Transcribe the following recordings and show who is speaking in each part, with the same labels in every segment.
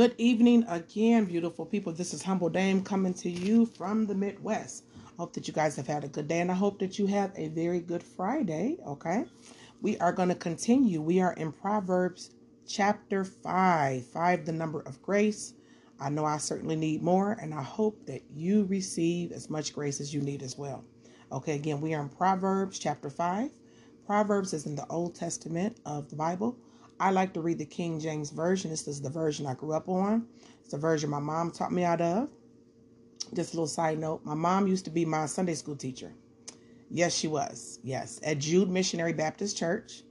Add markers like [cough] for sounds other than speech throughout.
Speaker 1: Good evening again, beautiful people. This is Humble Dame coming to you from the Midwest. Hope that you guys have had a good day and I hope that you have a very good Friday. Okay. We are going to continue. We are in Proverbs chapter 5. 5, the number of grace. I know I certainly need more and I hope that you receive as much grace as you need as well. Okay. Again, we are in Proverbs chapter 5. Proverbs is in the Old Testament of the Bible. I like to read the King James Version. This is the version I grew up on. It's the version my mom taught me out of. Just a little side note my mom used to be my Sunday school teacher. Yes, she was. Yes, at Jude Missionary Baptist Church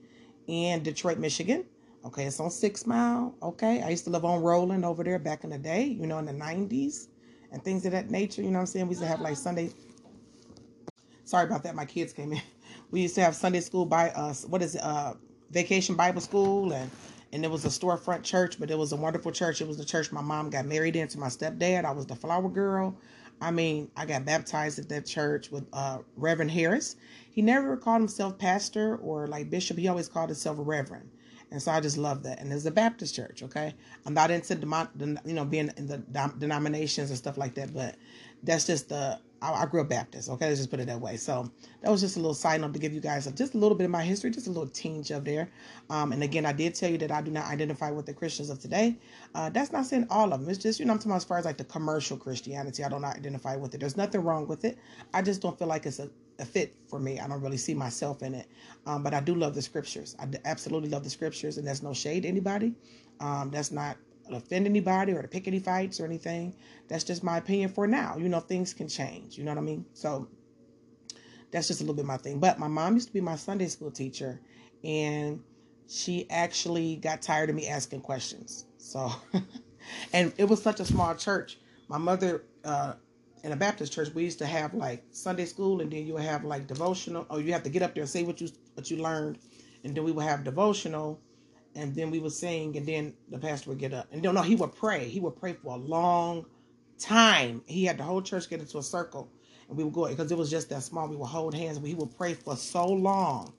Speaker 1: in Detroit, Michigan. Okay, it's on Six Mile. Okay, I used to live on Roland over there back in the day, you know, in the 90s and things of that nature. You know what I'm saying? We used to have like Sunday. Sorry about that. My kids came in. [laughs] We used to have Sunday school by us. What is it? Uh, Vacation Bible School and and it was a storefront church, but it was a wonderful church. It was the church my mom got married into my stepdad. I was the flower girl. I mean, I got baptized at that church with uh, Reverend Harris. He never called himself pastor or like bishop. He always called himself a reverend. And so I just love that. And it's a Baptist church, okay? I'm not into, the you know, being in the denominations and stuff like that, but that's just the I, I grew up Baptist. Okay, let's just put it that way. So that was just a little side note to give you guys a, just a little bit of my history, just a little tinge of there. Um, and again, I did tell you that I do not identify with the Christians of today. Uh, that's not saying all of them. It's just you know I'm talking about as far as like the commercial Christianity. I don't identify with it. There's nothing wrong with it. I just don't feel like it's a a fit for me. I don't really see myself in it. Um, but I do love the scriptures. I absolutely love the scriptures, and there's no shade anybody. Um, that's not offend anybody or to pick any fights or anything. That's just my opinion for now. You know, things can change. You know what I mean? So that's just a little bit my thing. But my mom used to be my Sunday school teacher, and she actually got tired of me asking questions. So, [laughs] and it was such a small church. My mother, uh, in a Baptist church, we used to have like Sunday school, and then you would have like devotional. Or you have to get up there and say what you what you learned, and then we would have devotional, and then we would sing, and then the pastor would get up. And no, no, he would pray. He would pray for a long time. He had the whole church get into a circle, and we would go because it was just that small. We would hold hands, and he would pray for so long.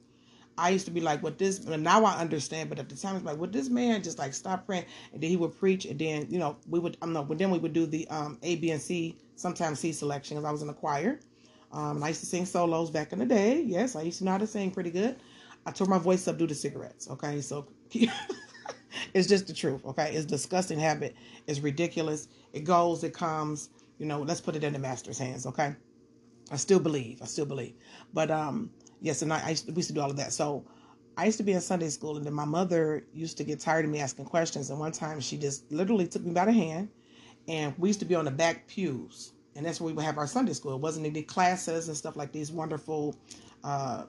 Speaker 1: I used to be like, "What this?" And now I understand, but at the time it's like, "What this man just like stop praying?" And then he would preach, and then you know we would. I'm not. But then we would do the um, A, B, and C, sometimes C selection, because I was in the choir. Um, I used to sing solos back in the day. Yes, I used to know how to sing pretty good. I tore my voice up due to cigarettes. Okay, so [laughs] it's just the truth. Okay, it's disgusting habit. It's ridiculous. It goes. It comes. You know. Let's put it in the master's hands. Okay. I still believe. I still believe. But um, yes, and I, I used to, we used to do all of that. So I used to be in Sunday school, and then my mother used to get tired of me asking questions. And one time, she just literally took me by the hand, and we used to be on the back pews, and that's where we would have our Sunday school. It wasn't any classes and stuff like these wonderful uh,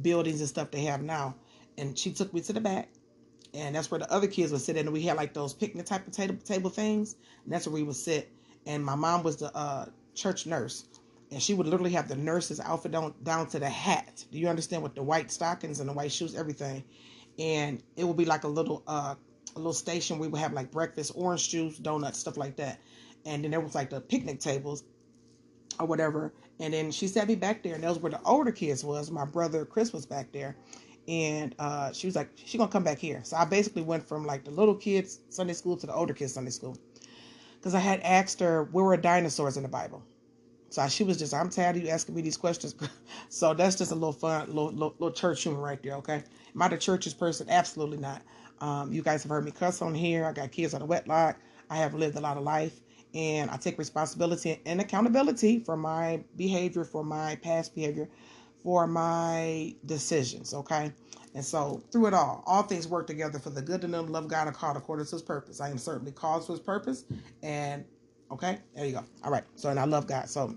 Speaker 1: buildings and stuff they have now. And she took me to the back, and that's where the other kids would sit. And we had like those picnic type of table table things, and that's where we would sit. And my mom was the uh, church nurse, and she would literally have the nurse's outfit down down to the hat. Do you understand? With the white stockings and the white shoes, everything. And it would be like a little uh, a little station we would have like breakfast, orange juice, donuts, stuff like that. And then there was like the picnic tables or whatever. And then she sat me back there, and that was where the older kids was. My brother Chris was back there, and uh, she was like, "She gonna come back here." So I basically went from like the little kids Sunday school to the older kids Sunday school, because I had asked her where were dinosaurs in the Bible. So she was just, "I'm tired of you asking me these questions." [laughs] so that's just a little fun, little, little, little church humor right there. Okay, am I the church's person? Absolutely not. Um, you guys have heard me cuss on here. I got kids on a wetlock. I have lived a lot of life and I take responsibility and accountability for my behavior, for my past behavior, for my decisions. Okay. And so through it all, all things work together for the good and the love God and called according to his purpose. I am certainly called to his purpose. And okay, there you go. All right. So and I love God. So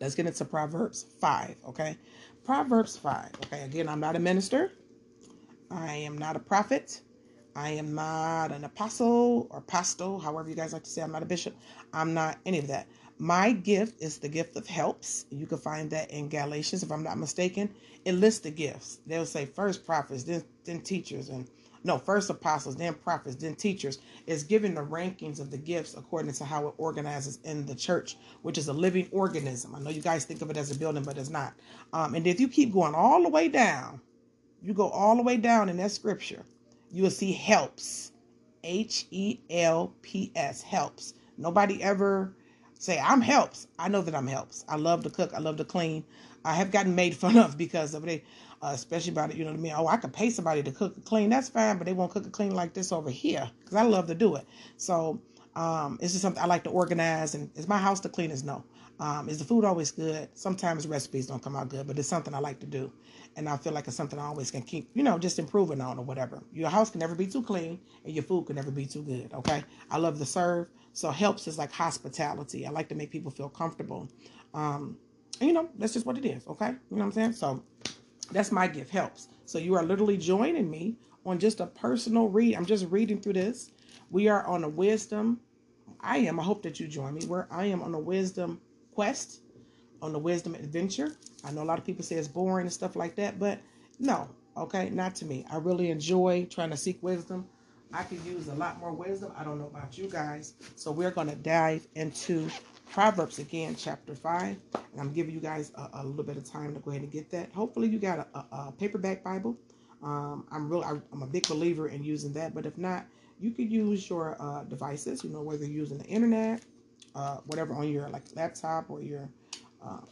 Speaker 1: let's get into Proverbs 5. Okay. Proverbs 5. Okay. Again, I'm not a minister. I am not a prophet. I am not an apostle or apostle, however you guys like to say. I'm not a bishop. I'm not any of that. My gift is the gift of helps. You can find that in Galatians, if I'm not mistaken. It lists the gifts. They'll say first prophets, then then teachers, and no, first apostles, then prophets, then teachers. It's giving the rankings of the gifts according to how it organizes in the church, which is a living organism. I know you guys think of it as a building, but it's not. Um, and if you keep going all the way down, you go all the way down in that scripture you will see helps. H E L P S. Helps. Nobody ever say I'm helps. I know that I'm helps. I love to cook. I love to clean. I have gotten made [laughs] fun of because of it, uh, especially about it. You know what I mean? Oh, I could pay somebody to cook and clean. That's fine, but they won't cook and clean like this over here because I love to do it. So um, it's just something I like to organize. And is my house the cleanest? No. Um, is the food always good? Sometimes recipes don't come out good, but it's something I like to do. And I feel like it's something I always can keep, you know, just improving on or whatever. Your house can never be too clean and your food can never be too good. Okay. I love to serve. So helps is like hospitality. I like to make people feel comfortable. Um, and, you know, that's just what it is. Okay. You know what I'm saying? So that's my gift helps. So you are literally joining me on just a personal read. I'm just reading through this. We are on a wisdom. I am. I hope that you join me. Where I am on a wisdom quest, on the wisdom adventure. I know a lot of people say it's boring and stuff like that, but no, okay, not to me. I really enjoy trying to seek wisdom. I could use a lot more wisdom. I don't know about you guys. So we're going to dive into Proverbs again, chapter 5. And I'm giving you guys a, a, little bit of time to go ahead and get that. Hopefully you got a, a, paperback Bible. Um, I'm real. I, am a big believer in using that. But if not, you could use your uh, devices. You know, whether you're using the internet, uh, whatever on your like laptop or your um,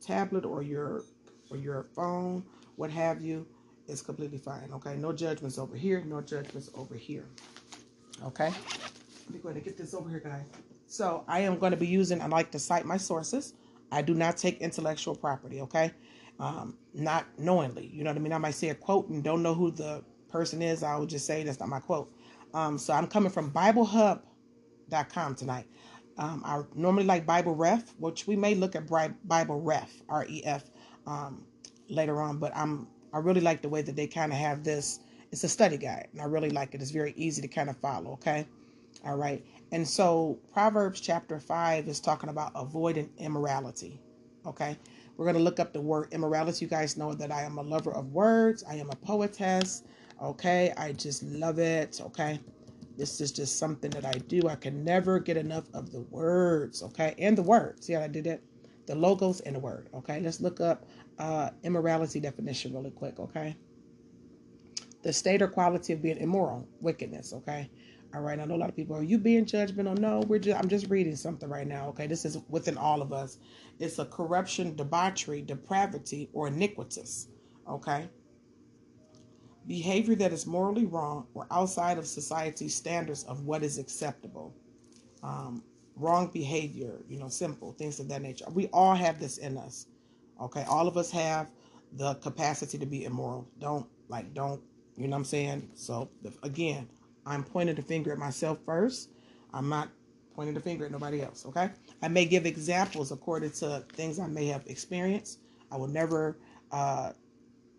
Speaker 1: tablet or your or your phone, what have you, is completely fine. Okay, no judgments over here, no judgments over here. Okay, let me go ahead and get this over here, guys. So I am going to be using. I like to cite my sources. I do not take intellectual property. Okay, um, not knowingly. You know what I mean. I might say a quote and don't know who the person is. I will just say that's not my quote. Um, so I'm coming from BibleHub.com tonight. Um, I normally like Bible Ref, which we may look at Bible Ref, R E F, um, later on. But I'm I really like the way that they kind of have this. It's a study guide, and I really like it. It's very easy to kind of follow. Okay, all right. And so Proverbs chapter five is talking about avoiding immorality. Okay, we're gonna look up the word immorality. You guys know that I am a lover of words. I am a poetess. Okay, I just love it. Okay. This is just something that I do. I can never get enough of the words, okay? And the words. See how I did it? The logos and the word, okay? Let's look up uh, immorality definition really quick, okay? The state or quality of being immoral, wickedness, okay? All right, I know a lot of people are you being judgmental? No, we're just I'm just reading something right now. Okay, this is within all of us. It's a corruption, debauchery, depravity, or iniquitous. Okay, behavior that is morally wrong or outside of society's standards of what is acceptable. Um, wrong behavior, you know, simple things of that nature. We all have this in us. Okay, all of us have the capacity to be immoral. Don't like, don't, you know what I'm saying? So again, I'm pointing the finger at myself first. I'm not pointing the finger at nobody else. Okay, I may give examples according to things I may have experienced. I will never uh,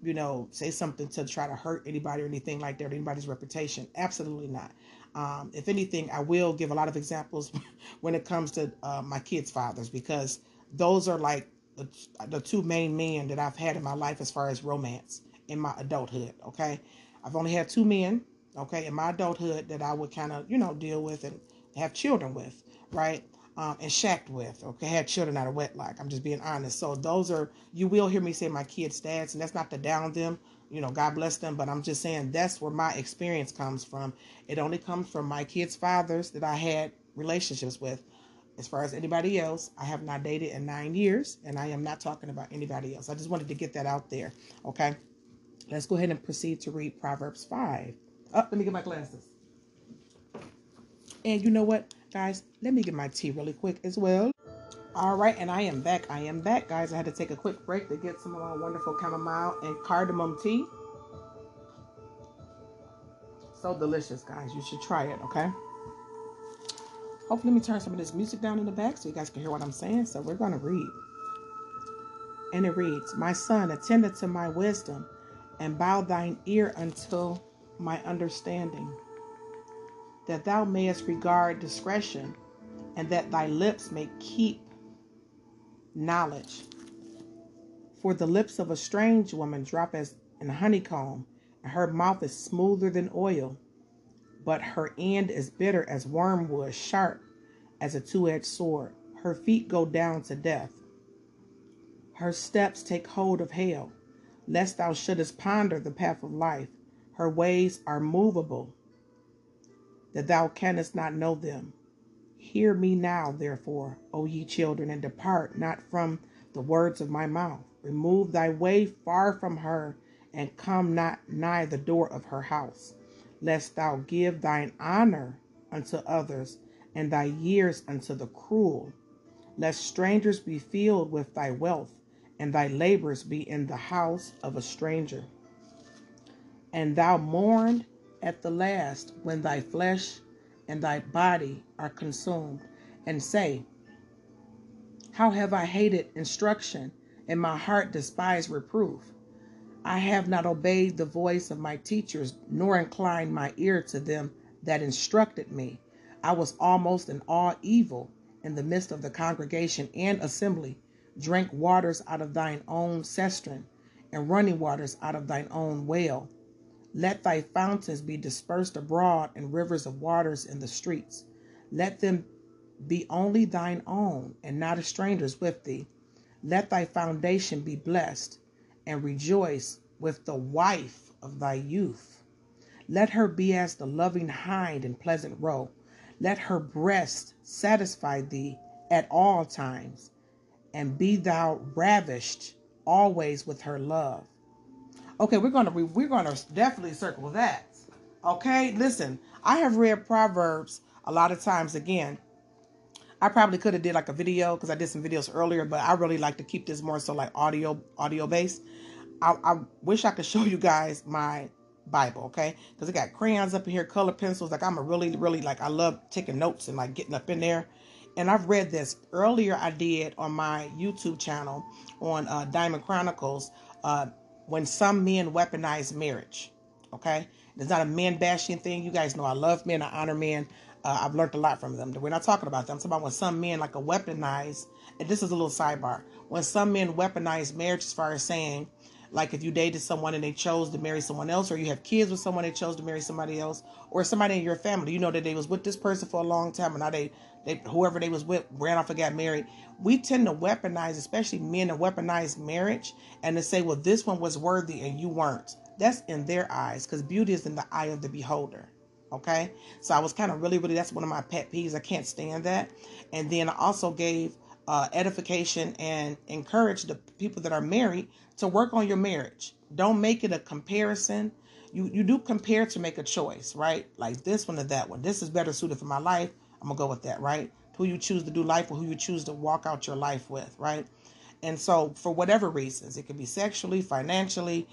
Speaker 1: you know, say something to try to hurt anybody or anything like that, or anybody's reputation. Absolutely not. Um, if anything, I will give a lot of examples [laughs] when it comes to uh, my kids' fathers because those are like the, the two main men that I've had in my life as far as romance in my adulthood. Okay, I've only had two men. Okay, in my adulthood that I would kind of you know deal with and have children with. Right um, and shacked with, okay, had children out of wedlock. I'm just being honest. So those are, you will hear me say my kids' dads, and that's not to down them, you know, God bless them, but I'm just saying that's where my experience comes from. It only comes from my kids' fathers that I had relationships with. As far as anybody else, I have not dated in nine years, and I am not talking about anybody else. I just wanted to get that out there, okay? Let's go ahead and proceed to read Proverbs 5. Oh, let me get my glasses. And you know what? Guys, let me get my tea really quick as well. All right, and I am back. I am back, guys. I had to take a quick break to get some of my wonderful chamomile and cardamom tea. So delicious, guys. You should try it, okay? Hopefully, let me turn some of this music down in the back so you guys can hear what I'm saying. So we're going to read. And it reads, My son, attend to my wisdom and bow thine ear until my understanding that thou mayest regard discretion, and that thy lips may keep knowledge. For the lips of a strange woman drop as in honeycomb, and her mouth is smoother than oil, but her end is bitter as wormwood, sharp as a two edged sword. Her feet go down to death. Her steps take hold of hell, lest thou shouldest ponder the path of life. Her ways are movable that thou canst not know them. Hear me now, therefore, O ye children, and depart not from the words of my mouth. Remove thy way far from her, and come not nigh the door of her house, lest thou give thine honor unto others, and thy years unto the cruel, lest strangers be filled with thy wealth, and thy labors be in the house of a stranger. And thou mourn at the last when thy flesh and thy body are consumed, and say, How have I hated instruction, and my heart despised reproof? I have not obeyed the voice of my teachers, nor inclined my ear to them that instructed me. I was almost in all evil in the midst of the congregation and assembly, drank waters out of thine own cistern, and running waters out of thine own well. Let thy fountains be dispersed abroad, and rivers of waters in the streets. Let them be only thine own, and not a stranger's with thee. Let thy foundation be blessed, and rejoice with the wife of thy youth. Let her be as the loving hind in pleasant roe. Let her breast satisfy thee at all times, and be thou ravished always with her love. Okay, we're gonna we're gonna definitely circle that. Okay, listen, I have read Proverbs a lot of times. Again, I probably could have did like a video because I did some videos earlier, but I really like to keep this more so like audio audio based. I, I wish I could [laughs] show you guys my Bible, okay? Because it got crayons up in here, color pencils. Like I'm a really, really like I love taking notes and like getting up in there. And I've read this earlier. I did on my YouTube channel on uh, Diamond Chronicles. Uh, when some men weaponize marriage. Okay, it's not a men bashing thing. You guys know I love men. I honor men. Uh, I've learned a lot from them. We're not talking about them. I'm talking about when some men like a weaponize. And this is a little sidebar. When some men weaponize marriage, as far as saying, like if you dated someone and they chose to marry someone else, or you have kids with someone they chose to marry somebody else, or somebody in your family, you know that they was with this person for a long time, and now they, they whoever they was with ran off and got married we tend to weaponize, especially men, to weaponize marriage and to say, well, this one was worthy and you weren't. That's in their eyes because beauty is in the eye of the beholder. Okay. So I was kind of really, really, that's one of my pet peeves. I can't stand that. And then I also gave uh, edification and encourage the people that are married to work on your marriage. Don't make it a comparison. You, you do compare to make a choice, right? Like this one or that one. This is better suited for my life. I'm to go with that, right? who you choose to do life with, who you choose to walk out your life with, right? And so, for whatever reasons, it could be sexually, financially,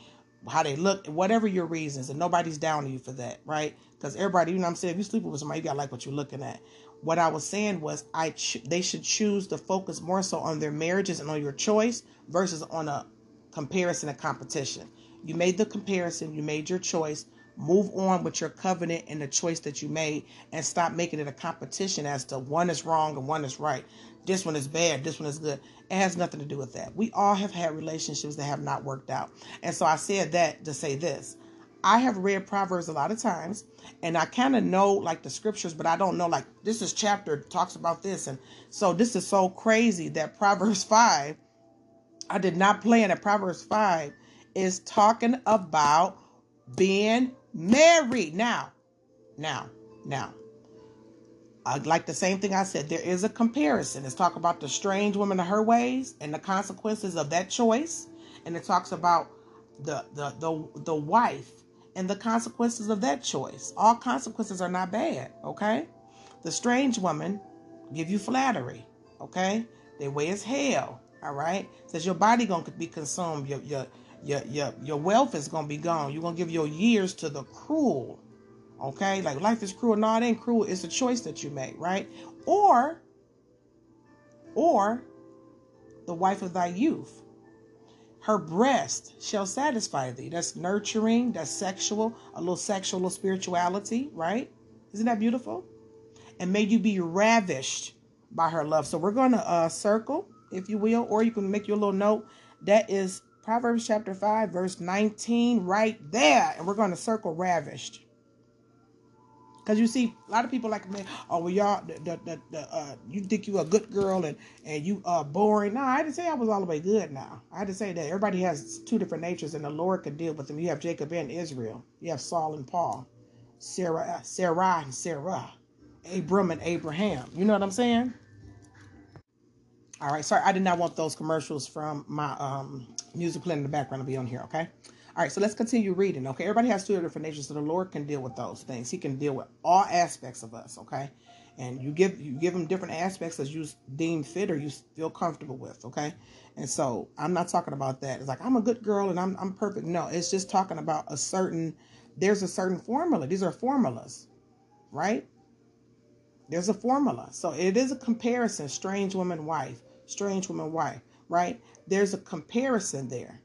Speaker 1: how they look, whatever your reasons, and nobody's down to you for that, right? Because everybody, you know, I'm saying, if you sleep with somebody, you gotta like what you're looking at. What I was saying was, I they should choose to focus more so on their marriages and on your choice versus on a comparison and competition. You made the comparison, you made your choice. Move on with your covenant and the choice that you made and stop making it a competition as to one is wrong and one is right. This one is bad, this one is good. It has nothing to do with that. We all have had relationships that have not worked out. And so I said that to say this. I have read Proverbs a lot of times and I kind of know like the scriptures, but I don't know like this is chapter talks about this. And so this is so crazy that Proverbs [laughs] 5, I did not plan that Proverbs 5 is talking about being married. Now, now, now. I like the same thing I said. There is a comparison. It's talk about the strange woman and her ways and the consequences of that choice, and it talks about the the the the wife and the consequences of that choice. All consequences are not bad. Okay, the strange woman give you flattery. Okay, they weigh as hell. All right, says your body gonna be consumed. Your your your your your wealth is gonna be gone. You're gonna give your years to the cruel. Okay, like life is cruel. No, it ain't cruel. It's a choice that you make, right? Or, or the wife of thy youth. Her breast shall satisfy thee. That's nurturing, that's sexual, a little sexual, a little spirituality, right? Isn't that beautiful? And may you be ravished by her love. So we're going to uh, circle, if you will, or you can make your little note. That is Proverbs chapter 5, verse 19, right there. And we're going to circle ravished. Because you see, a lot of people like, man, oh, well, y'all, the, the, the, the uh, you think you a good girl and, and you are uh, boring. No, I didn't say I was all the way good now. I had to say that everybody has two different natures and the Lord could deal with them. You have Jacob and Israel. You have Saul and Paul. Sarah, Sarah, and Sarah, Abram and Abraham. You know what I'm saying? All right, sorry, I did not want those commercials from my um, music playing in the background to be on here, okay? All right, so let's continue reading, okay? Everybody has two different natures, so the Lord can deal with those things. He can deal with all aspects of us, okay? And you give you give him different aspects as you deem fit or you feel comfortable with, okay? And so I'm not talking about that. It's like I'm a good girl and I'm I'm perfect. No, it's just talking about a certain there's a certain formula. These are formulas, right? There's a formula. So it is a comparison, strange woman wife, strange woman wife, right? There's a comparison there.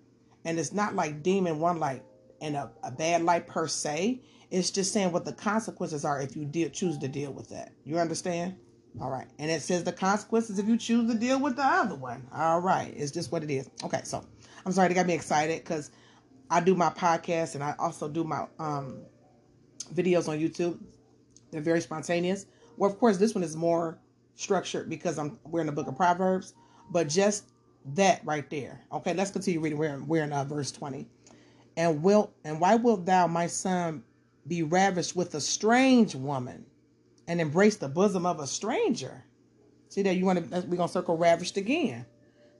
Speaker 1: And it's not like demon one light and a, a bad light per se. It's just saying what the consequences are if you deal, choose to deal with that. You understand? All right. And it says the consequences if you choose to deal with the other one. All right. It's just what it is. Okay. So I'm sorry, they got me excited because I do my podcast and I also do my um, videos on YouTube. They're very spontaneous. Well, of course, this one is more structured because I'm we're in the book of Proverbs, but just that right there. Okay, let's continue reading. We're we're in uh, verse 20. And will and why wilt thou, my son, be ravished with a strange woman and embrace the bosom of a stranger? See that you want to we're gonna circle ravished again.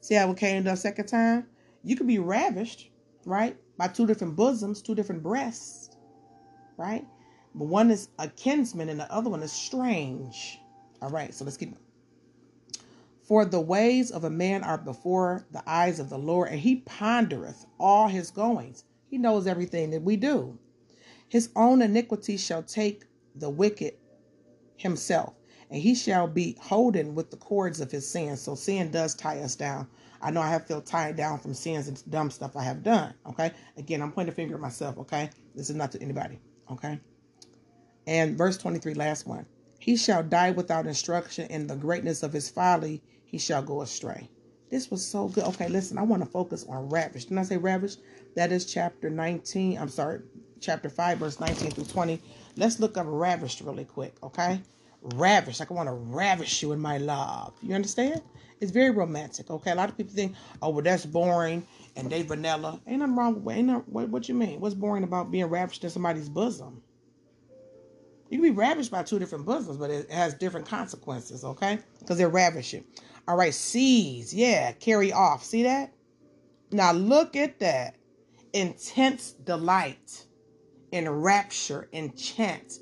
Speaker 1: See how we came the second time? You could be ravished, right? By two different bosoms, two different breasts, right? But one is a kinsman and the other one is strange. All right, so let's keep for the ways of a man are before the eyes of the Lord, and he pondereth all his goings. He knows everything that we do. His own iniquity shall take the wicked himself, and he shall be holden with the cords of his sins. So sin does tie us down. I know I have felt tied down from sins and dumb stuff I have done. Okay. Again, I'm pointing a finger at myself. Okay. This is not to anybody. Okay. And verse 23, last one. He shall die without instruction in the greatness of his folly he shall go astray. This was so good. Okay, listen, I want to focus on ravish. Didn't I say ravish? That is chapter 19. I'm sorry, chapter 5, verse 19 through 20. Let's look up ravished really quick, okay? Ravish, like I want to ravish you in my love. You understand? It's very romantic, okay? A lot of people think, oh, well, that's boring and they vanilla. Ain't nothing wrong with ain't not, what, what you mean? What's boring about being ravished in somebody's bosom? You can be ravished by two different bosoms, but it has different consequences, okay? Because they're ravishing. All right, seize. Yeah, carry off. See that? Now look at that. Intense delight, enrapture, enchant,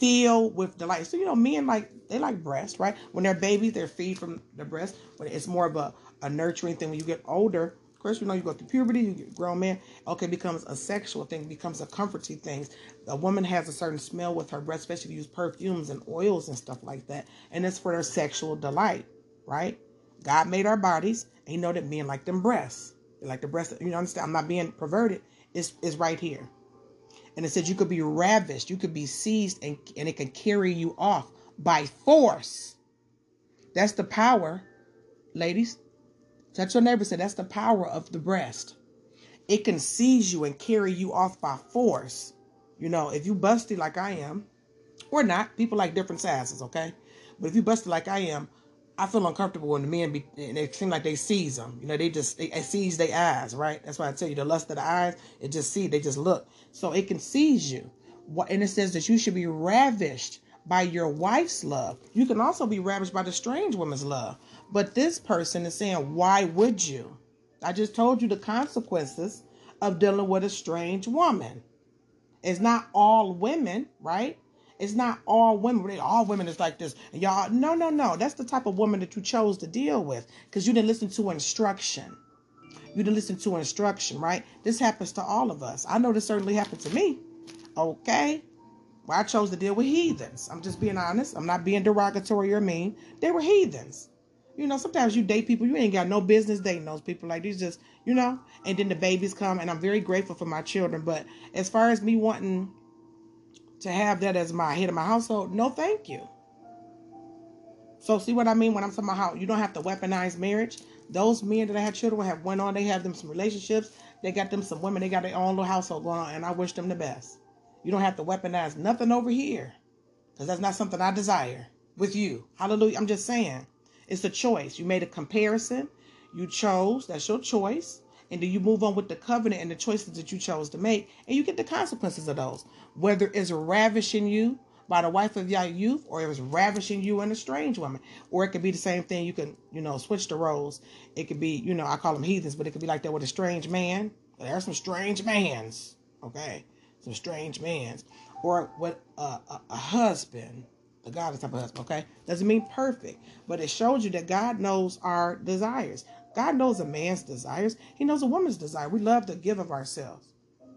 Speaker 1: feel with delight. So, you know, men like, they like breast, right? When they're babies, they're feed from the breast. When it's more of a, a nurturing thing. When you get older, of course, you know, you go through puberty, you get grown man. Okay, becomes a sexual thing, becomes a comforting thing. A woman has a certain smell with her breast, especially if you use perfumes and oils and stuff like that. And it's for their sexual delight right? God made our bodies, and He know that men like them breasts. Like the breasts. You understand? I'm not being perverted. It's, it's right here. And it says you could be ravished, you could be seized, and, and it can carry you off by force. That's the power, ladies. Touch your neighbor. Say that's the power of the breast. It can seize you and carry you off by force. You know, if you busty like I am, or not, people like different sizes, okay? But if you busted like I am, I feel uncomfortable when the men be, and it seem like they seize them. You know, they just they, seize their eyes, right? That's why I tell you the lust of the eyes. It just see, they just look, so it can seize you. What and it says that you should be ravished by your wife's love. You can also be ravished by the strange woman's love. But this person is saying, why would you? I just told you the consequences of dealing with a strange woman. It's not all women, right? It's not all women. All women is like this. Y'all, no, no, no. That's the type of woman that you chose to deal with because you didn't listen to instruction. You didn't listen to instruction, right? This happens to all of us. I know this certainly happened to me. Okay. Well, I chose to deal with heathens. I'm just being honest. I'm not being derogatory or mean. They were heathens. You know, sometimes you date people, you ain't got no business dating those people. Like these just, you know, and then the babies come, and I'm very grateful for my children. But as far as me wanting to have that as my head of my household, no thank you. So see what I mean when I'm talking about how you don't have to weaponize marriage. Those men that I had children have went on, they have them some relationships, they got them some women, they got their own little household going on, and I wish them the best. You don't have to weaponize nothing over here. Because that's not something I desire with you. Hallelujah. I'm just saying. It's a choice. You made a comparison. You chose. That's your choice. And then you move on with the covenant and the choices that you chose to make, and you get the consequences of those. Whether it's ravishing you by the wife of your youth, or it was ravishing you in a strange woman, or it could be the same thing. You can, you know, switch the roles. It could be, you know, I call them heathens, but it could be like that with a strange man. There are some strange mans, okay, some strange mans, or with a, a, a husband, a godly type of husband, okay. Doesn't mean perfect, but it shows you that God knows our desires. God knows a man's desires. He knows a woman's desire. We love to give of ourselves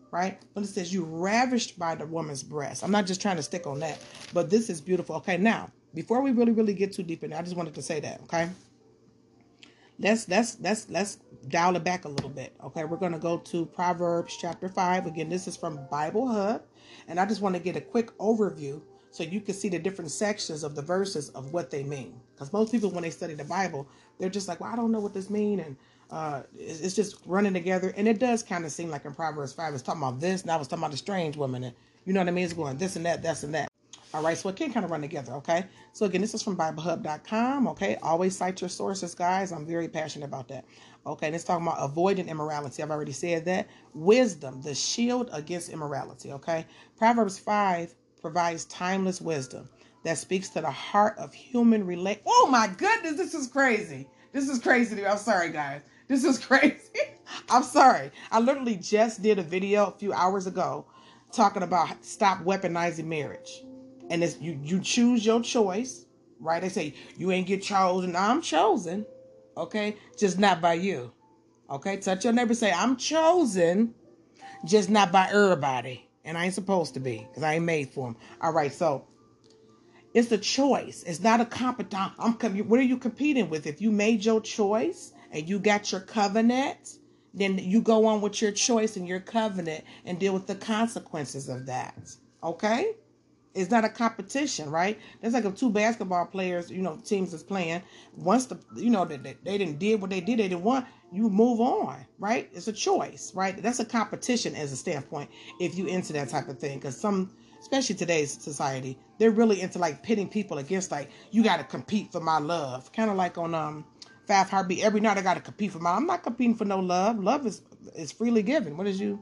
Speaker 1: right? But it says you ravished by the woman's breast. I'm not just trying to stick on that, but this is beautiful. Okay, now before we really really get too deep in, it, I just wanted to say that. Okay, let's let's let's let's dial it back a little bit. Okay, we're gonna go to Proverbs chapter five. Again, this is from Bible Hub, and I just want to get a quick overview so you can see the different sections of the verses of what they mean. Because most people, when they study the Bible, they're just like, "Well, I don't know what this mean," and uh, it's, just running together. And it does kind of seem like in Proverbs 5, it's talking about this, now it's talking about the strange woman. And you know what I mean? It's going this and that, this and that. All right, so it can kind of run together, okay? So again, this is from BibleHub.com, okay? Always cite your sources, guys. I'm very passionate about that. Okay, and it's talking about avoiding immorality. I've already said that. Wisdom, the shield against immorality, okay? Proverbs 5 provides timeless wisdom that speaks to the heart of human relate. Oh my goodness, this is crazy. This is crazy. I'm sorry, guys. This is [laughs] crazy. I'm sorry. I literally just did a video a few hours ago talking about stop weaponizing marriage. And it's you you choose your choice, right? They say you ain't get chosen. I'm chosen. Okay? Just not by you. Okay? Touch your neighbor say, I'm chosen, just not by everybody. And I ain't supposed to be, because I ain't made for them. All right, so it's a choice. It's not a competition. I'm what are you competing with? If you made your choice and you got your covenant, then you go on with your choice and your covenant and deal with the consequences of that. Okay? It's not a competition, right? That's like if two basketball players, you know, teams is playing. Once the, you know, they, they, they didn't did what they did, they didn't want. You move on, right? It's a choice, right? That's a competition as a standpoint if you into that type of thing. Because some, especially today's society, they're really into like pitting people against like you got to compete for my love, kind of like on um Five Heartbeat. Every night I got to compete for my. I'm not competing for no love. Love is is freely given. What is you?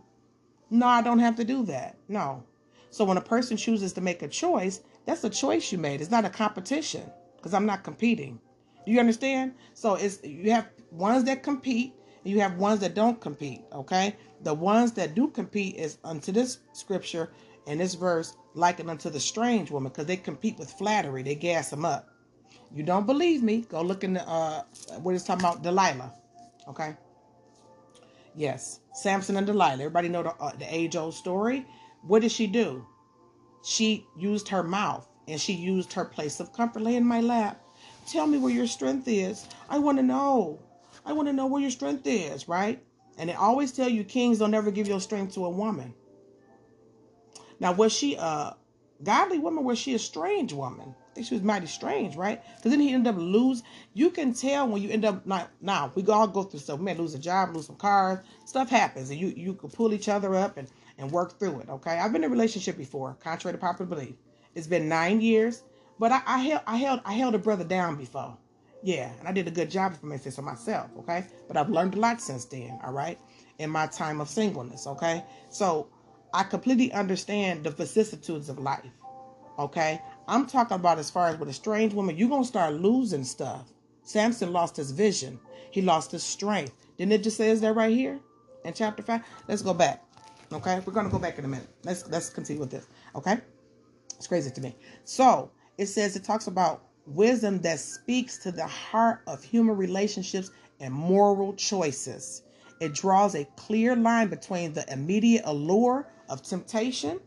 Speaker 1: No, I don't have to do that. No. So when a person chooses to make a choice, that's a choice you made. It's not a competition because I'm not competing. Do you understand? So it's you have ones that compete and you have ones that don't compete. Okay. The ones that do compete is unto this scripture and this verse likened unto the strange woman because they compete with flattery. They gas them up. You don't believe me? Go look in the uh what is talking about Delilah. Okay. Yes, Samson and Delilah. Everybody know the, uh, the age old story. What did she do? She used her mouth and she used her place of comfort. Lay in my lap. Tell me where your strength is. I want to know. I want to know where your strength is, right? And they always tell you kings don't ever give your strength to a woman. Now, was she a godly woman? Was she a strange woman? I think she was mighty strange, right? Because then he ended up lose. You can tell when you end up not now. We all go through stuff. We may lose a job, lose some cars. Stuff happens, and you you can pull each other up and and work through it. Okay, I've been in a relationship before, contrary to popular belief. It's been nine years, but I, I held I held I held a brother down before. Yeah, and I did a good job for myself. Okay, but I've learned a lot since then. All right, in my time of singleness. Okay, so I completely understand the vicissitudes of life. Okay, I'm talking about as far as with a strange woman, you're to start losing stuff. Samson lost his vision, he lost his strength. Didn't it just says that right here in chapter 5? Let's go back. Okay, we're to go back in a minute. Let's let's continue with this. Okay, it's crazy to me. So it says it talks about wisdom that speaks to the heart of human relationships and moral choices. It draws a clear line between the immediate allure of temptation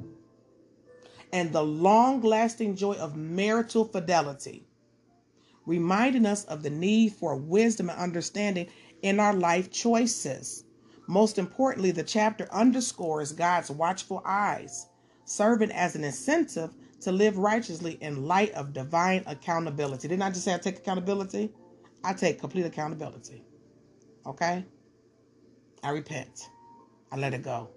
Speaker 1: and the long lasting joy of marital fidelity, reminding us of the need for wisdom and understanding in our life choices. Most importantly, the chapter underscores God's watchful eyes, serving as an incentive to live righteously in light of divine accountability. Didn't I just say I take accountability? I take complete accountability. Okay? I repent. I let it go.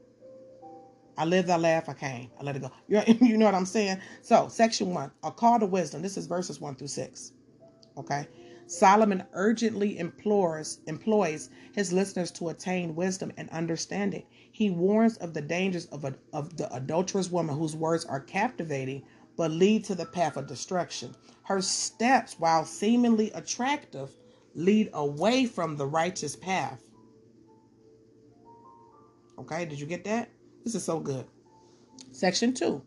Speaker 1: I lived, I laugh, I came. I let it go. [laughs] You know what I'm saying? So, section one, a call to wisdom. This is verses one through six. Okay. Solomon urgently implores employs his listeners to attain wisdom and understanding. He warns of the dangers of, a, of the adulterous woman whose words are captivating but lead to the path of destruction. Her steps, while seemingly attractive, lead away from the righteous path. Okay, did you get that? This is so good. Section 2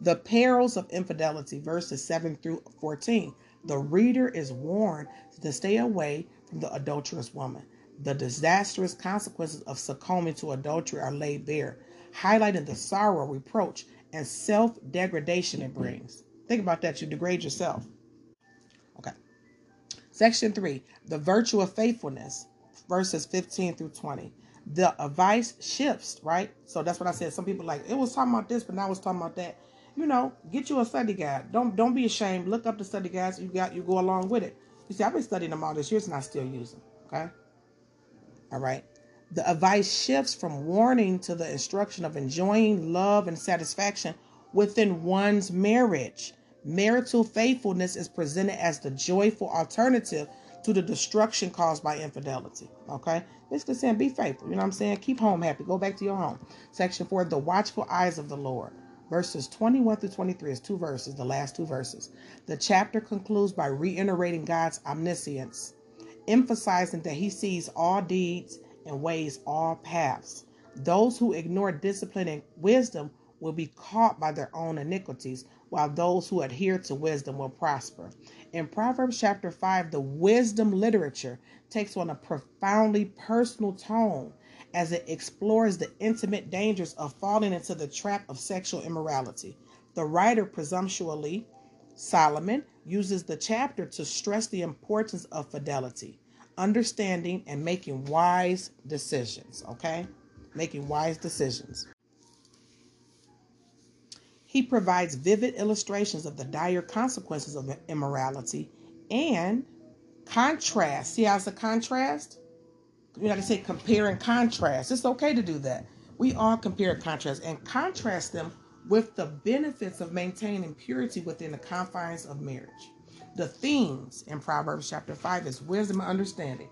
Speaker 1: The perils of infidelity, verses 7 through 14. The reader is warned to stay away from the adulterous woman. The disastrous consequences of succumbing to adultery are laid bare, highlighting the sorrow, reproach, and self degradation it mm-hmm. brings. Think about that. You degrade yourself. Okay. Section 3 The virtue of faithfulness, verses 15 through 20. The advice shifts, right? So that's what I said. Some people like, it was talking about this, but now it's talking about that you know, get you a study guide. Don't don't be ashamed. Look up the study guides you got. You go along with it. You see, I've been studying them all this year, and I still use them. Okay. All right. The advice shifts from warning to the instruction of enjoying love and satisfaction within one's marriage. Marital faithfulness is presented as the joyful alternative to the destruction caused by infidelity. Okay? Basically saying be faithful. You know what I'm saying? Keep home happy. Go back to your home. Section four, the watchful eyes of the Lord verses 21 through 23 is two verses, the last two verses. The chapter concludes by reiterating God's omniscience, emphasizing that he sees all deeds and weighs all paths. Those who ignore discipline and wisdom will be caught by their own iniquities, while those who adhere to wisdom will prosper. In Proverbs chapter 5, the wisdom literature takes on a profoundly personal tone as it explores the intimate dangers of falling into the trap of sexual immorality. The writer, presumptuously, Solomon, uses the chapter to stress the importance of fidelity, understanding, and making wise decisions. Okay? Making wise decisions. He provides vivid illustrations of the dire consequences of immorality and contrast. See how it's a contrast? You know, to say compare and contrast. It's okay to do that. We all compare and contrast and contrast them with the benefits of maintaining purity within the confines of marriage. The themes in Proverbs chapter 5 is wisdom and understanding,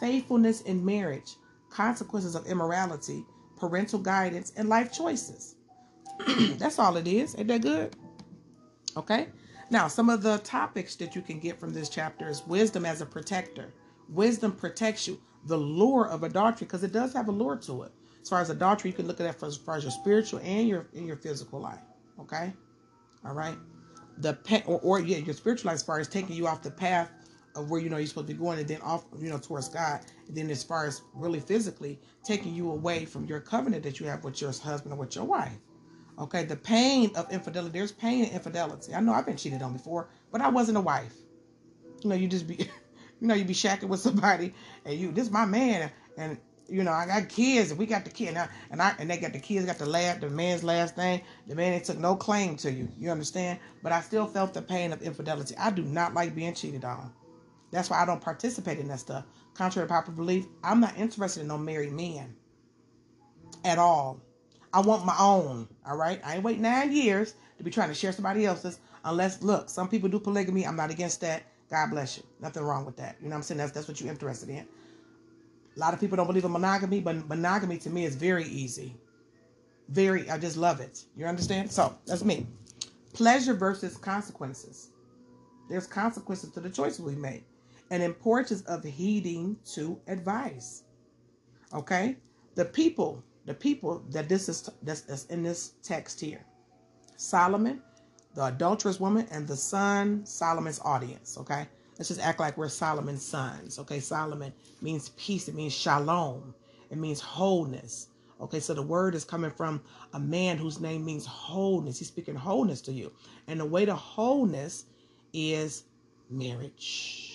Speaker 1: faithfulness in marriage, consequences of immorality, parental guidance, and life choices. [clears throat] That's all it is. Ain't that good? Okay. Now, some of the topics that you can get from this chapter is wisdom as a protector. Wisdom protects you the lure of adultery because it does have a lure to it. As far as adultery, you can look at that for, as far as your spiritual and your in your physical life. Okay, all right. The pet or, or yeah, your spiritual life as far as taking you off the path of where you know you're supposed to be going, and then off you know towards God. And then as far as really physically taking you away from your covenant that you have with your husband or with your wife. Okay, the pain of infidelity. There's pain in infidelity. I know I've been cheated on before, but I wasn't a wife. You know, you just be [laughs] You know, you be shacking with somebody, and you this my man, and you know I got kids, and we got the kid, and I and, I, and they got the kids got the last the man's last thing. The man took no claim to you. You understand? But I still felt the pain of infidelity. I do not like being cheated on. That's why I don't participate in that stuff. Contrary to popular belief, I'm not interested in no married men at all. I want my own. All right. I ain't wait nine years to be trying to share somebody else's. Unless, look, some people do polygamy. I'm not against that. God bless you. Nothing wrong with that. You know what I'm saying? That's that's what you're interested in. A lot of people don't believe in monogamy, but monogamy to me is very easy. Very, I just love it. You understand? So that's me. Pleasure versus consequences. There's consequences to the choices we make, and importance of heeding to advice. Okay, the people, the people that this is that's, that's in this text here. Solomon the adulterous woman, and the son, Solomon's audience. Okay, let's just act like we're Solomon's sons. Okay, Solomon means peace, it means shalom, it means wholeness. Okay, so the word is coming from a man whose name means wholeness. He's speaking wholeness to you. And the way to wholeness is marriage.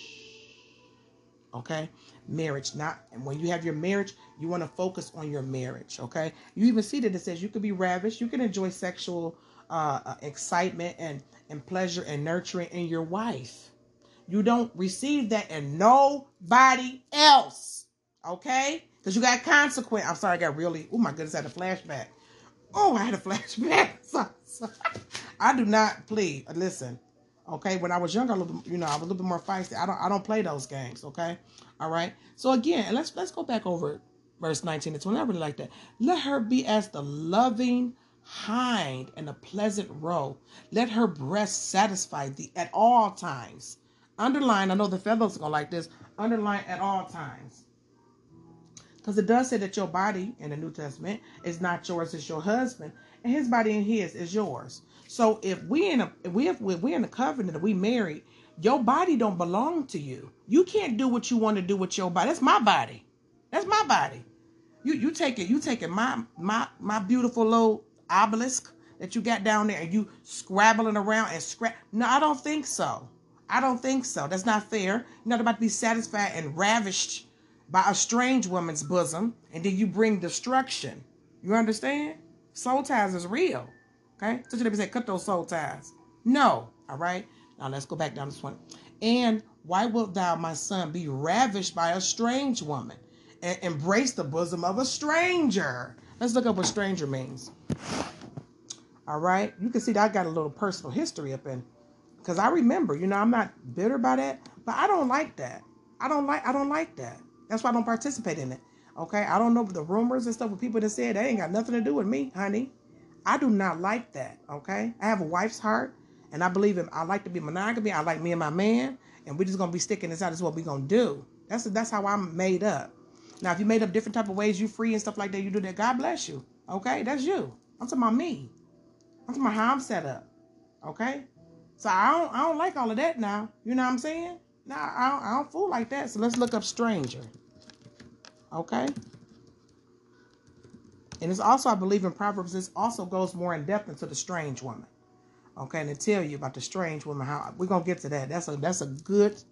Speaker 1: Okay, marriage. Not and when you have your marriage, you want to focus on your marriage. Okay, you even see that it says you could be ravished, you can enjoy sexual uh, uh, excitement and, and pleasure and nurturing in your wife. You don't receive that in nobody else. Okay? Because you got consequence. I'm sorry, I got really, oh my goodness, I had a flashback. Oh, I had a [laughs] flashback. [laughs] I do not, please, listen. Okay, when I was younger, a little, you know, I was a little bit more feisty. I don't, I don't play those games. Okay, all right. So again, let's let's go back over verse nineteen to twenty. I really like that. Let her be as the loving hind and a pleasant roe. Let her breast satisfy thee at all times. Underline. I know the fellows are gonna like this. Underline at all times. Because it does say that your body in the New Testament is not yours, it's your husband, and his body and his is yours. So if we in a if we if we're in a covenant, if we married, your body don't belong to you. You can't do what you want to do with your body. That's my body. That's my body. You you take it. You taking my my my beautiful little obelisk that you got down there, and you scrabbling around and scrap. No, I don't think so. I don't think so. That's not fair. You're not about to be satisfied and ravished by a strange woman's bosom, and then you bring destruction. You understand? Soul ties is real. Okay? So they say, cut those soul ties. No. All right? Now let's go back down to 20. And why wilt thou, my son, be ravished by a strange woman and embrace the bosom of a stranger? Let's look up what stranger means. All right? You can see that I got a little personal history up in because I remember, you know, I'm not bitter by that, but I don't like that. I don't like I don't like that. That's why I don't participate in it. Okay? I don't know the rumors and stuff with people that said that ain't got nothing to do with me, honey. I do not like that. Okay, I have a wife's heart, and I believe in. I like to be monogamy. I like me and my man, and we're just gonna be sticking this out. This is what we're gonna do. That's that's how I'm made up. Now, if you made up different type of ways, you free and stuff like that, you do that. God bless you. Okay, that's you. I'm talking about me. I'm talking about how I'm set up. Okay, so I don't I don't like all of that now. You know what I'm saying? Now I don't, I don't fool like that. So let's look up stranger. Okay. And it's also, I believe in Proverbs, this also goes more in depth into the strange woman. Okay, and to tell you about the strange woman, how we're gonna get to that. That's a that's a good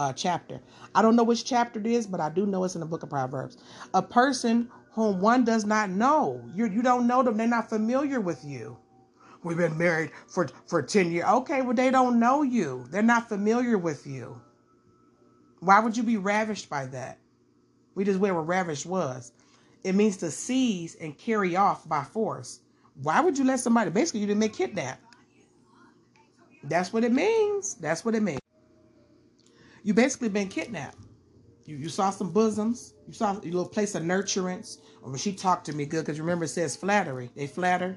Speaker 1: uh, chapter. I don't know which chapter it is, but I do know it's in the book of Proverbs. A person whom one does not know. You you don't know them, they're not familiar with you. We've been married for, for 10 years. Okay, well, they don't know you. They're not familiar with you. Why would you be ravished by that? We just where ravished was. It means to seize and carry off by force. Why would you let somebody, basically, you didn't make kidnap? That's what it means. That's what it means. You basically been kidnapped. You, you saw some bosoms. You saw a little place of nurturance. Oh, or when she talked to me good, because remember it says flattery. They flatter.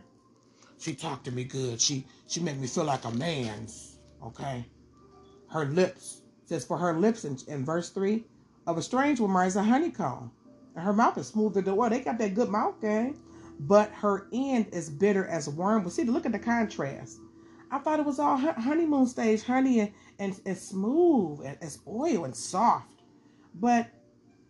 Speaker 1: She talked to me good. She she made me feel like a man's. Okay. Her lips says for her lips in, in verse three of a strange woman is a honeycomb. And her mouth is smoother than the well, they got that good mouth game. But her end is bitter as wormwood. See, look at the contrast. I thought it was all honeymoon stage, honey and, and, and smooth and as oil and soft. But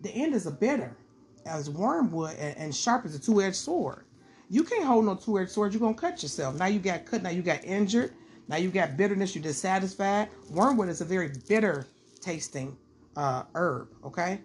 Speaker 1: the end is a bitter as wormwood and, and sharp as a two-edged sword. You can't hold no two-edged sword, you're gonna cut yourself. Now you got cut, now you got injured, now you got bitterness, you're dissatisfied. Wormwood is a very bitter tasting uh, herb, okay?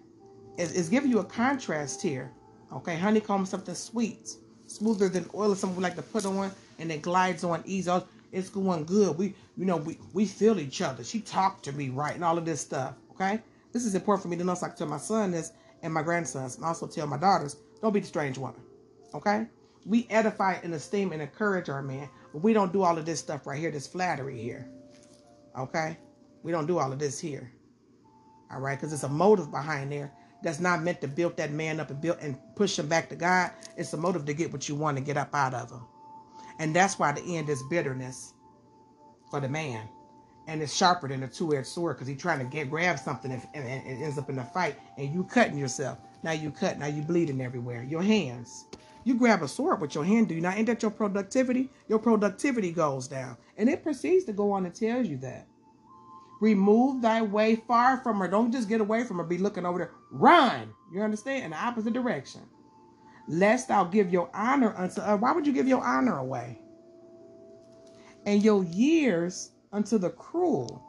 Speaker 1: It's, it's giving you a contrast here. Okay, honeycomb is something sweet, smoother than oil, something we like to put on, and it glides on easy. It's going good. We, you know, we we feel each other. She talked to me right, and all of this stuff. Okay, this is important for me to know. So I can tell my son this and my grandsons, and also tell my daughters, don't be the strange woman. Okay, we edify and esteem and encourage our man, but we don't do all of this stuff right here. This flattery here. Okay, we don't do all of this here. All right, because it's a motive behind there that's not meant to build that man up and build and push him back to God. It's a motive to get what you want to get up out of him. And that's why the end is bitterness for the man. And it's sharper than a two-edged sword because he's trying to get grab something and, and, and, it ends up in a fight and you cutting yourself. Now you cut, now you bleeding everywhere. Your hands. You grab a sword with your hand, do you not? Ain't that your productivity? Your productivity goes down. And it proceeds to go on and tell you that. Remove thy way far from her. Don't just get away from her. Be looking over there. Run. You understand? In the opposite direction. Lest thou give your honor unto her. Why would you give your honor away? And your years unto the cruel.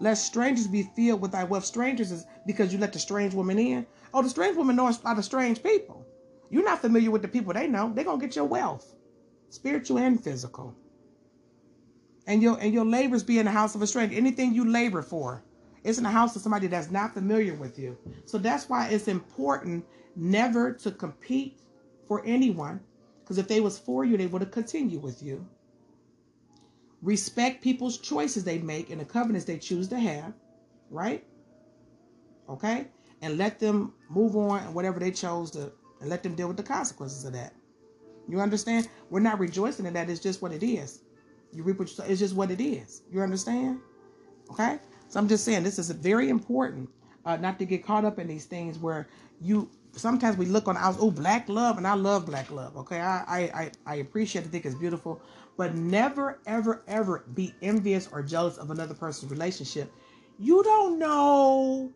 Speaker 1: Lest strangers be filled with thy wealth. Strangers is because you let the strange woman in. Oh, the strange woman knows a lot of strange people. You're not familiar with the people they know. They're to get your wealth, spiritual and physical and your and your labors be in the house of a stranger. Anything you labor for, it's in the house of somebody that's not familiar with you. So that's why it's important never to compete for anyone, because if they was for you, they would have continued with you. respect people's choices they make and the covenants they choose to have, right? Okay? And let them move on and whatever they chose to, and let them deal with the consequences of that. You understand? We're not rejoicing in that. It's just what it is. You reap what you sow It's just what it is. You understand? Okay? So I'm just saying this is very important uh, not to get caught up in these things where you sometimes we look on out oh black love and I love black love. Okay, I I I, appreciate it, think it's beautiful, but never ever ever be envious or jealous of another person's relationship. You don't know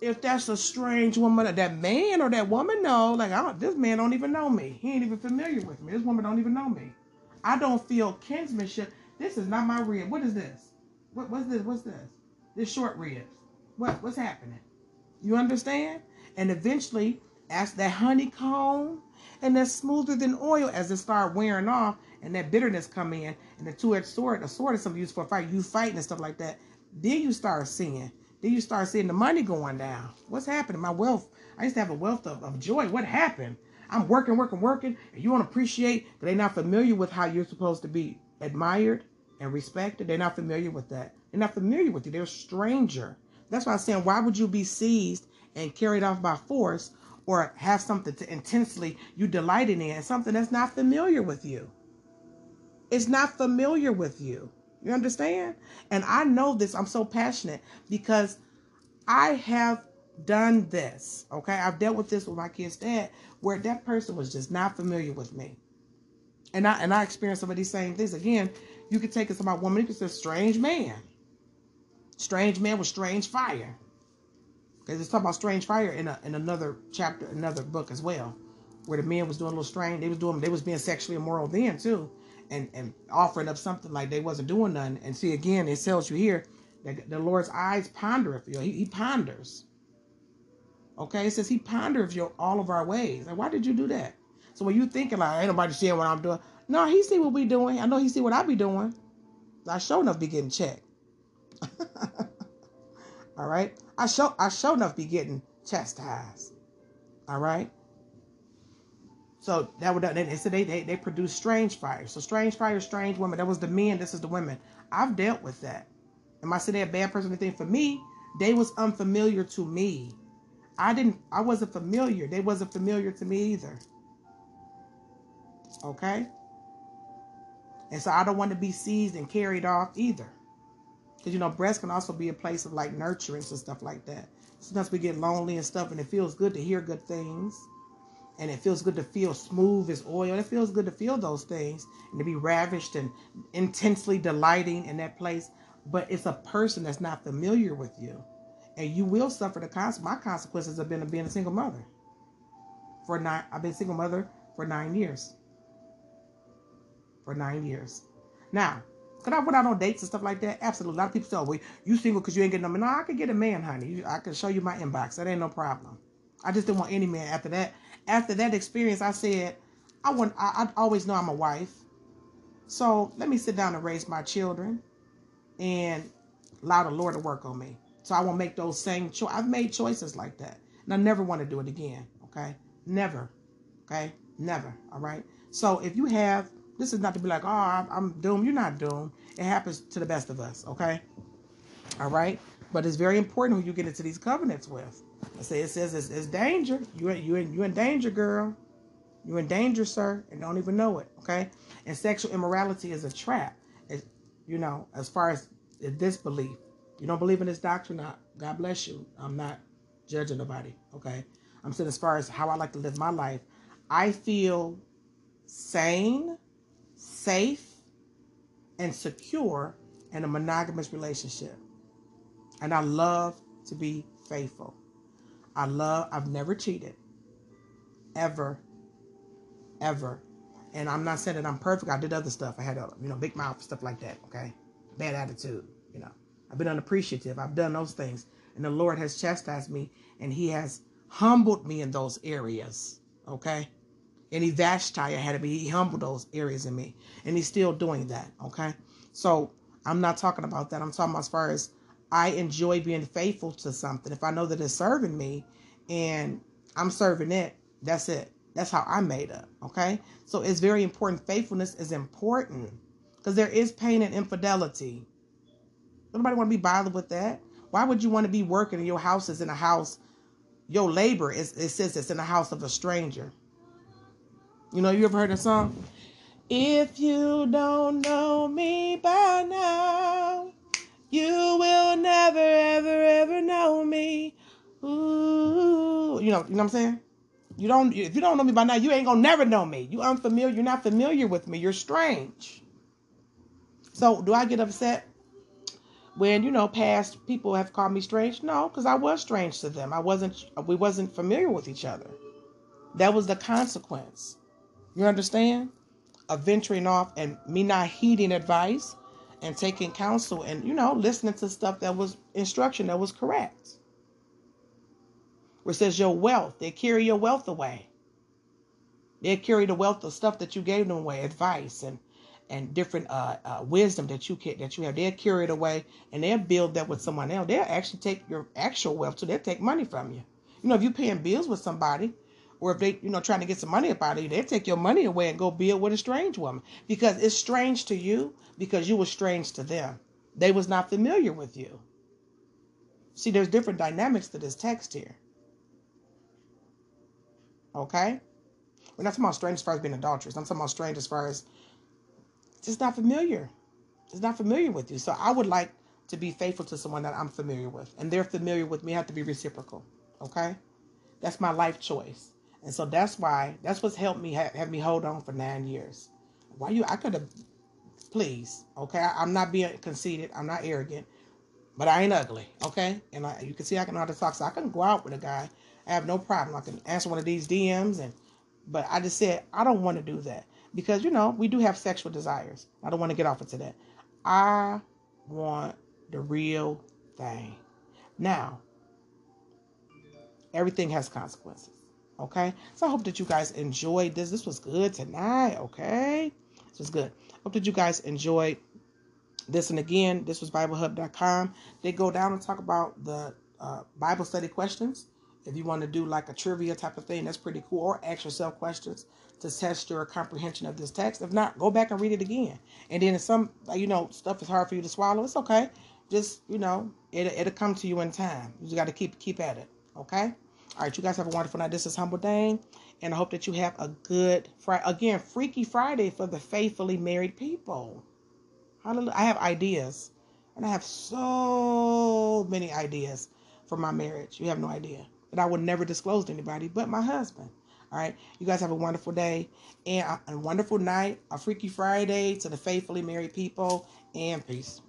Speaker 1: if that's a strange woman, or that man or that woman. No, like I don't, this man don't even know me. He ain't even familiar with me. This woman don't even know me. I don't feel kinsmanship. This is not my rib. What is this? What, what's this? What's this? This short ribs. What what's happening? You understand? And eventually, as that honeycomb and that's smoother than oil as it start wearing off and that bitterness come in and the two-edged sword, a sword is something used for a fight, you fighting and stuff like that. Then you start seeing, then you start seeing the money going down. What's happening? My wealth, I used to have a wealth of, of joy. What happened? I'm working, working, working, and you to appreciate that they're not familiar with how you're supposed to be admired and respected. They're not familiar with that. They're not familiar with you. They're a stranger. That's why I'm saying, why would you be seized and carried off by force or have something to intensely you delighting in, something that's not familiar with you? It's not familiar with you. You understand? And I know this. I'm so passionate because I have done this. Okay. I've dealt with this with my kid's dad where that person was just not familiar with me. And I and I experienced some of these same things. Again, you could take it to my woman, could say strange man. Strange man with strange fire. Because it's talking about strange fire in a, in another chapter, another book as well, where the men was doing a little strange. They was doing, they was being sexually immoral then too, and and offering up something like they wasn't doing nothing. And see again, it tells you here that the Lord's eyes pondereth. You know, he, he ponders. Okay, it says he pondereth your all of our ways. Like, why did you do that? So when you thinking like, ain't nobody seeing what I'm doing. No, he see what we doing. I know he see what I be doing. I sure enough be getting checked. [laughs] All right. I show I show enough be getting chastised. All right. So that would they said they, they they produce strange fire. So strange fire, strange women. That was the men. This is the women. I've dealt with that. Am I saying a bad person? Or anything for me? They was unfamiliar to me. I didn't. I wasn't familiar. They wasn't familiar to me either. Okay. And so I don't want to be seized and carried off either. Because, you know, breast can also be a place of like nurturance and stuff like that. Sometimes we get lonely and stuff, and it feels good to hear good things. And it feels good to feel smooth as oil. It feels good to feel those things and to be ravished and intensely delighting in that place. But it's a person that's not familiar with you. And you will suffer the consequences. My consequences have been of being a single mother. For nine, I've been single mother for nine years. For nine years. Now, could I went out on dates and stuff like that? Absolutely. A lot of people say, oh, well, you single because you ain't getting no man. No, I could get a man, honey. I can show you my inbox. That ain't no problem. I just didn't want any man after that. After that experience, I said, I want I, I always know I'm a wife. So let me sit down and raise my children and allow the Lord to work on me. So I won't make those same. I've made choices like that. And I never want to do it again. Okay? Never. Okay? Never. All right. So if you have this is not to be like, oh, I'm, I'm doomed. You're not doomed. It happens to the best of us, okay? All right? But it's very important who you get into these covenants with. I say it says it's, it's danger. You you in you in danger, girl. You're in danger, sir, and don't even know it. Okay. And sexual immorality is a trap. It's, you know, as far as this belief, you don't believe in this doctrine. Not God bless you. I'm not judging nobody. Okay. I'm saying as far as how I like to live my life, I feel sane safe and secure in a monogamous relationship. And I love to be faithful. I love, I've never cheated. Ever. Ever. And I'm not saying that I'm perfect. I did other stuff. I had a, you know, big mouth, stuff like that. Okay. Bad attitude. You know, I've been unappreciative. I've done those things. And the Lord has chastised me and He has humbled me in those areas. Okay. And he Vashti had to be, he humbled those areas in me. And he's still doing that. Okay. So I'm not talking about that. I'm talking about as far as I enjoy being faithful to something. If I know that it's serving me and I'm serving it, that's it. That's how I'm made up. Okay. So it's very important. Faithfulness is important Because there is pain and infidelity. Nobody want to be bothered with that. Why would you want to be working in your house is in a house? Your labor is it says it's in the house of a stranger. You know, you ever heard a song? If you don't know me by now, you will never, ever, ever know me. Ooh, you know, you know what I'm saying? You don't. If you don't know me by now, you ain't gonna never know me. You unfamiliar. You're not familiar with me. You're strange. So, do I get upset when you know past people have called me strange? No, because I was strange to them. I wasn't. We wasn't familiar with each other. That was the consequence. You understand? Of venturing off and me not heeding advice and taking counsel and you know listening to stuff that was instruction that was correct where it says your wealth, they carry your wealth away. They carry the wealth of stuff that you gave them away, advice and and different uh, uh, wisdom that you can, that you have. They'll carry it away and they'll build that with someone else. They'll actually take your actual wealth, so they'll take money from you. You know, if you're paying bills with somebody, or if they, you know, trying to get some money up out of you, they'll take your money away and go build with a strange woman because it's strange to you because you were strange to them. They was not familiar with you. See, there's different dynamics to this text here. Okay? We're not talking about strange as far as being adulterous. I'm talking about strange as far as just not familiar. Just not familiar with you. So I would like to be faithful to someone that I'm familiar with. And they're familiar with me. I have to be reciprocal. Okay? That's my life choice. And so that's why, that's what's helped me have, have me hold on for nine years. Why you, I could have, please, okay? I, am not being conceited. I'm not arrogant. But I ain't ugly, okay? And I, you can see I can know how to talk. So I can go out with a guy I have no problem. I can answer one of these DMs and but I just said I don't want to do that because you know we do have sexual desires. I don't want to get off into that. I want the real thing. Now, everything has consequences. Okay, so I hope that you guys enjoyed this. This was good tonight. Okay, this was good. Hope that you guys enjoyed this. And again, this was BibleHub.com. They go down and talk about the uh, Bible study questions if you want to do like a trivia type of thing, that's pretty cool. Or ask yourself questions to test your comprehension of this text. If not, go back and read it again. And then if some, you know, stuff is hard for you to swallow, it's okay. Just, you know, it, it'll come to you in time. You just got to keep keep at it. Okay? All right, you guys have a wonderful night. This is Humble Dane, and I hope that you have a good Friday. Again, Freaky Friday for the faithfully married people. Hallelujah. I have ideas, and I have so many ideas for my marriage. You have no idea that I would never disclose to anybody but my husband. All right. You guys have a wonderful day and a, a wonderful night, a freaky Friday to the faithfully married people, and peace.